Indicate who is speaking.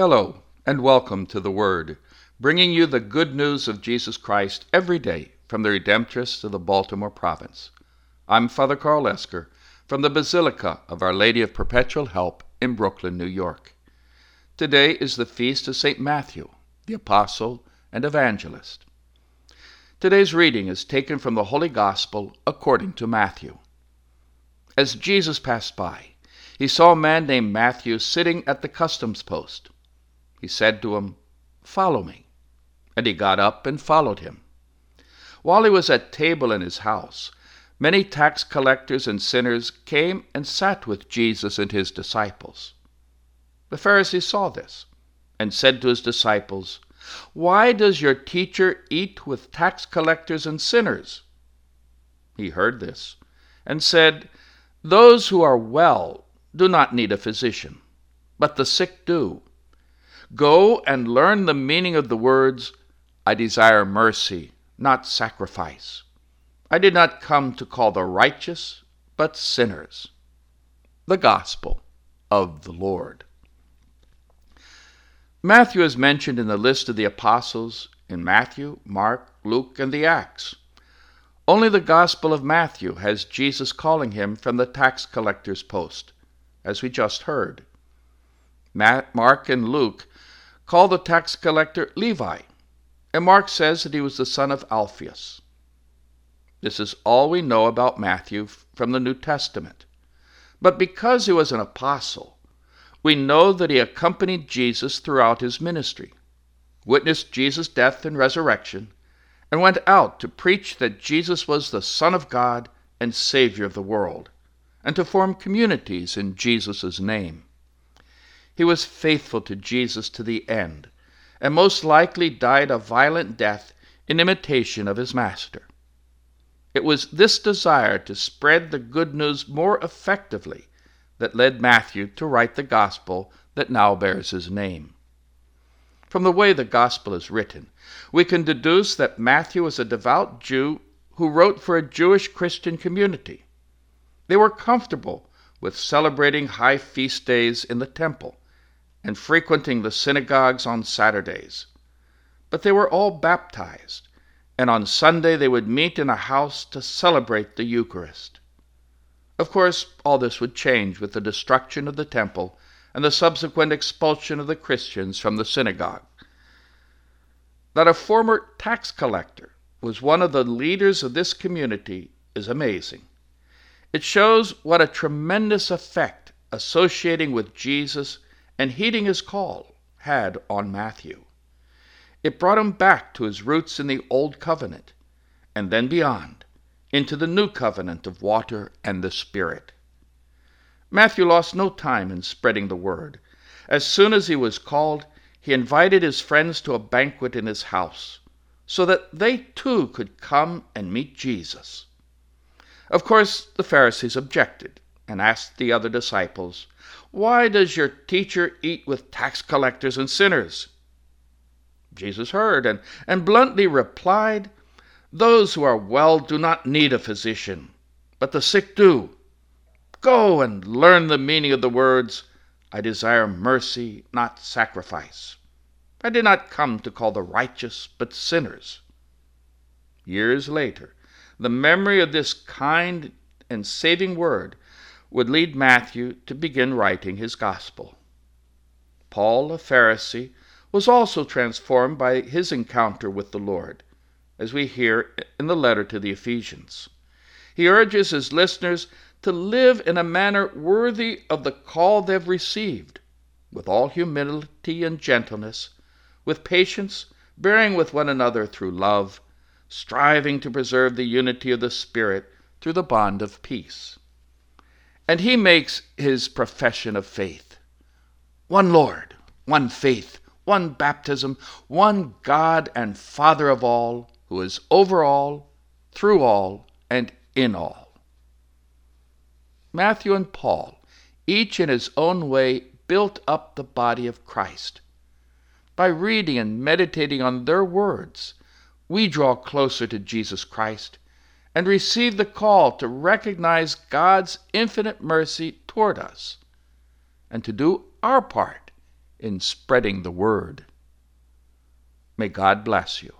Speaker 1: Hello, and welcome to the Word, bringing you the good news of Jesus Christ every day from the Redemptorists of the Baltimore province. I'm Father Karl Esker from the Basilica of Our Lady of Perpetual Help in Brooklyn, New York. Today is the feast of St. Matthew, the Apostle and Evangelist. Today's reading is taken from the Holy Gospel according to Matthew. As Jesus passed by, he saw a man named Matthew sitting at the customs post. He said to him, Follow me. And he got up and followed him. While he was at table in his house, many tax collectors and sinners came and sat with Jesus and his disciples. The Pharisee saw this and said to his disciples, Why does your teacher eat with tax collectors and sinners? He heard this and said, Those who are well do not need a physician, but the sick do. Go and learn the meaning of the words, I desire mercy, not sacrifice. I did not come to call the righteous, but sinners. The Gospel of the Lord. Matthew is mentioned in the list of the apostles in Matthew, Mark, Luke, and the Acts. Only the Gospel of Matthew has Jesus calling him from the tax collector's post, as we just heard. Mark and Luke call the tax collector Levi, and Mark says that he was the son of Alphaeus. This is all we know about Matthew from the New Testament. But because he was an apostle, we know that he accompanied Jesus throughout his ministry, witnessed Jesus' death and resurrection, and went out to preach that Jesus was the Son of God and Savior of the world, and to form communities in Jesus' name. He was faithful to Jesus to the end, and most likely died a violent death in imitation of his Master. It was this desire to spread the good news more effectively that led Matthew to write the Gospel that now bears his name. From the way the Gospel is written, we can deduce that Matthew was a devout Jew who wrote for a Jewish Christian community. They were comfortable with celebrating high feast days in the temple and frequenting the synagogues on Saturdays. But they were all baptized, and on Sunday they would meet in a house to celebrate the Eucharist. Of course, all this would change with the destruction of the temple and the subsequent expulsion of the Christians from the synagogue. That a former tax collector was one of the leaders of this community is amazing. It shows what a tremendous effect associating with Jesus and heeding his call had on Matthew. It brought him back to his roots in the Old Covenant, and then beyond, into the New Covenant of water and the Spirit. Matthew lost no time in spreading the word. As soon as he was called, he invited his friends to a banquet in his house, so that they too could come and meet Jesus. Of course, the Pharisees objected and asked the other disciples, Why does your teacher eat with tax collectors and sinners? Jesus heard and, and bluntly replied, Those who are well do not need a physician, but the sick do. Go and learn the meaning of the words, I desire mercy, not sacrifice. I did not come to call the righteous, but sinners. Years later, the memory of this kind and saving word would lead Matthew to begin writing his gospel. Paul, a Pharisee, was also transformed by his encounter with the Lord, as we hear in the letter to the Ephesians. He urges his listeners to live in a manner worthy of the call they've received, with all humility and gentleness, with patience, bearing with one another through love, striving to preserve the unity of the Spirit through the bond of peace. And he makes his profession of faith one Lord, one faith, one baptism, one God and Father of all, who is over all, through all, and in all. Matthew and Paul, each in his own way, built up the body of Christ. By reading and meditating on their words, we draw closer to Jesus Christ and receive the call to recognize God's infinite mercy toward us and to do our part in spreading the word. May God bless you.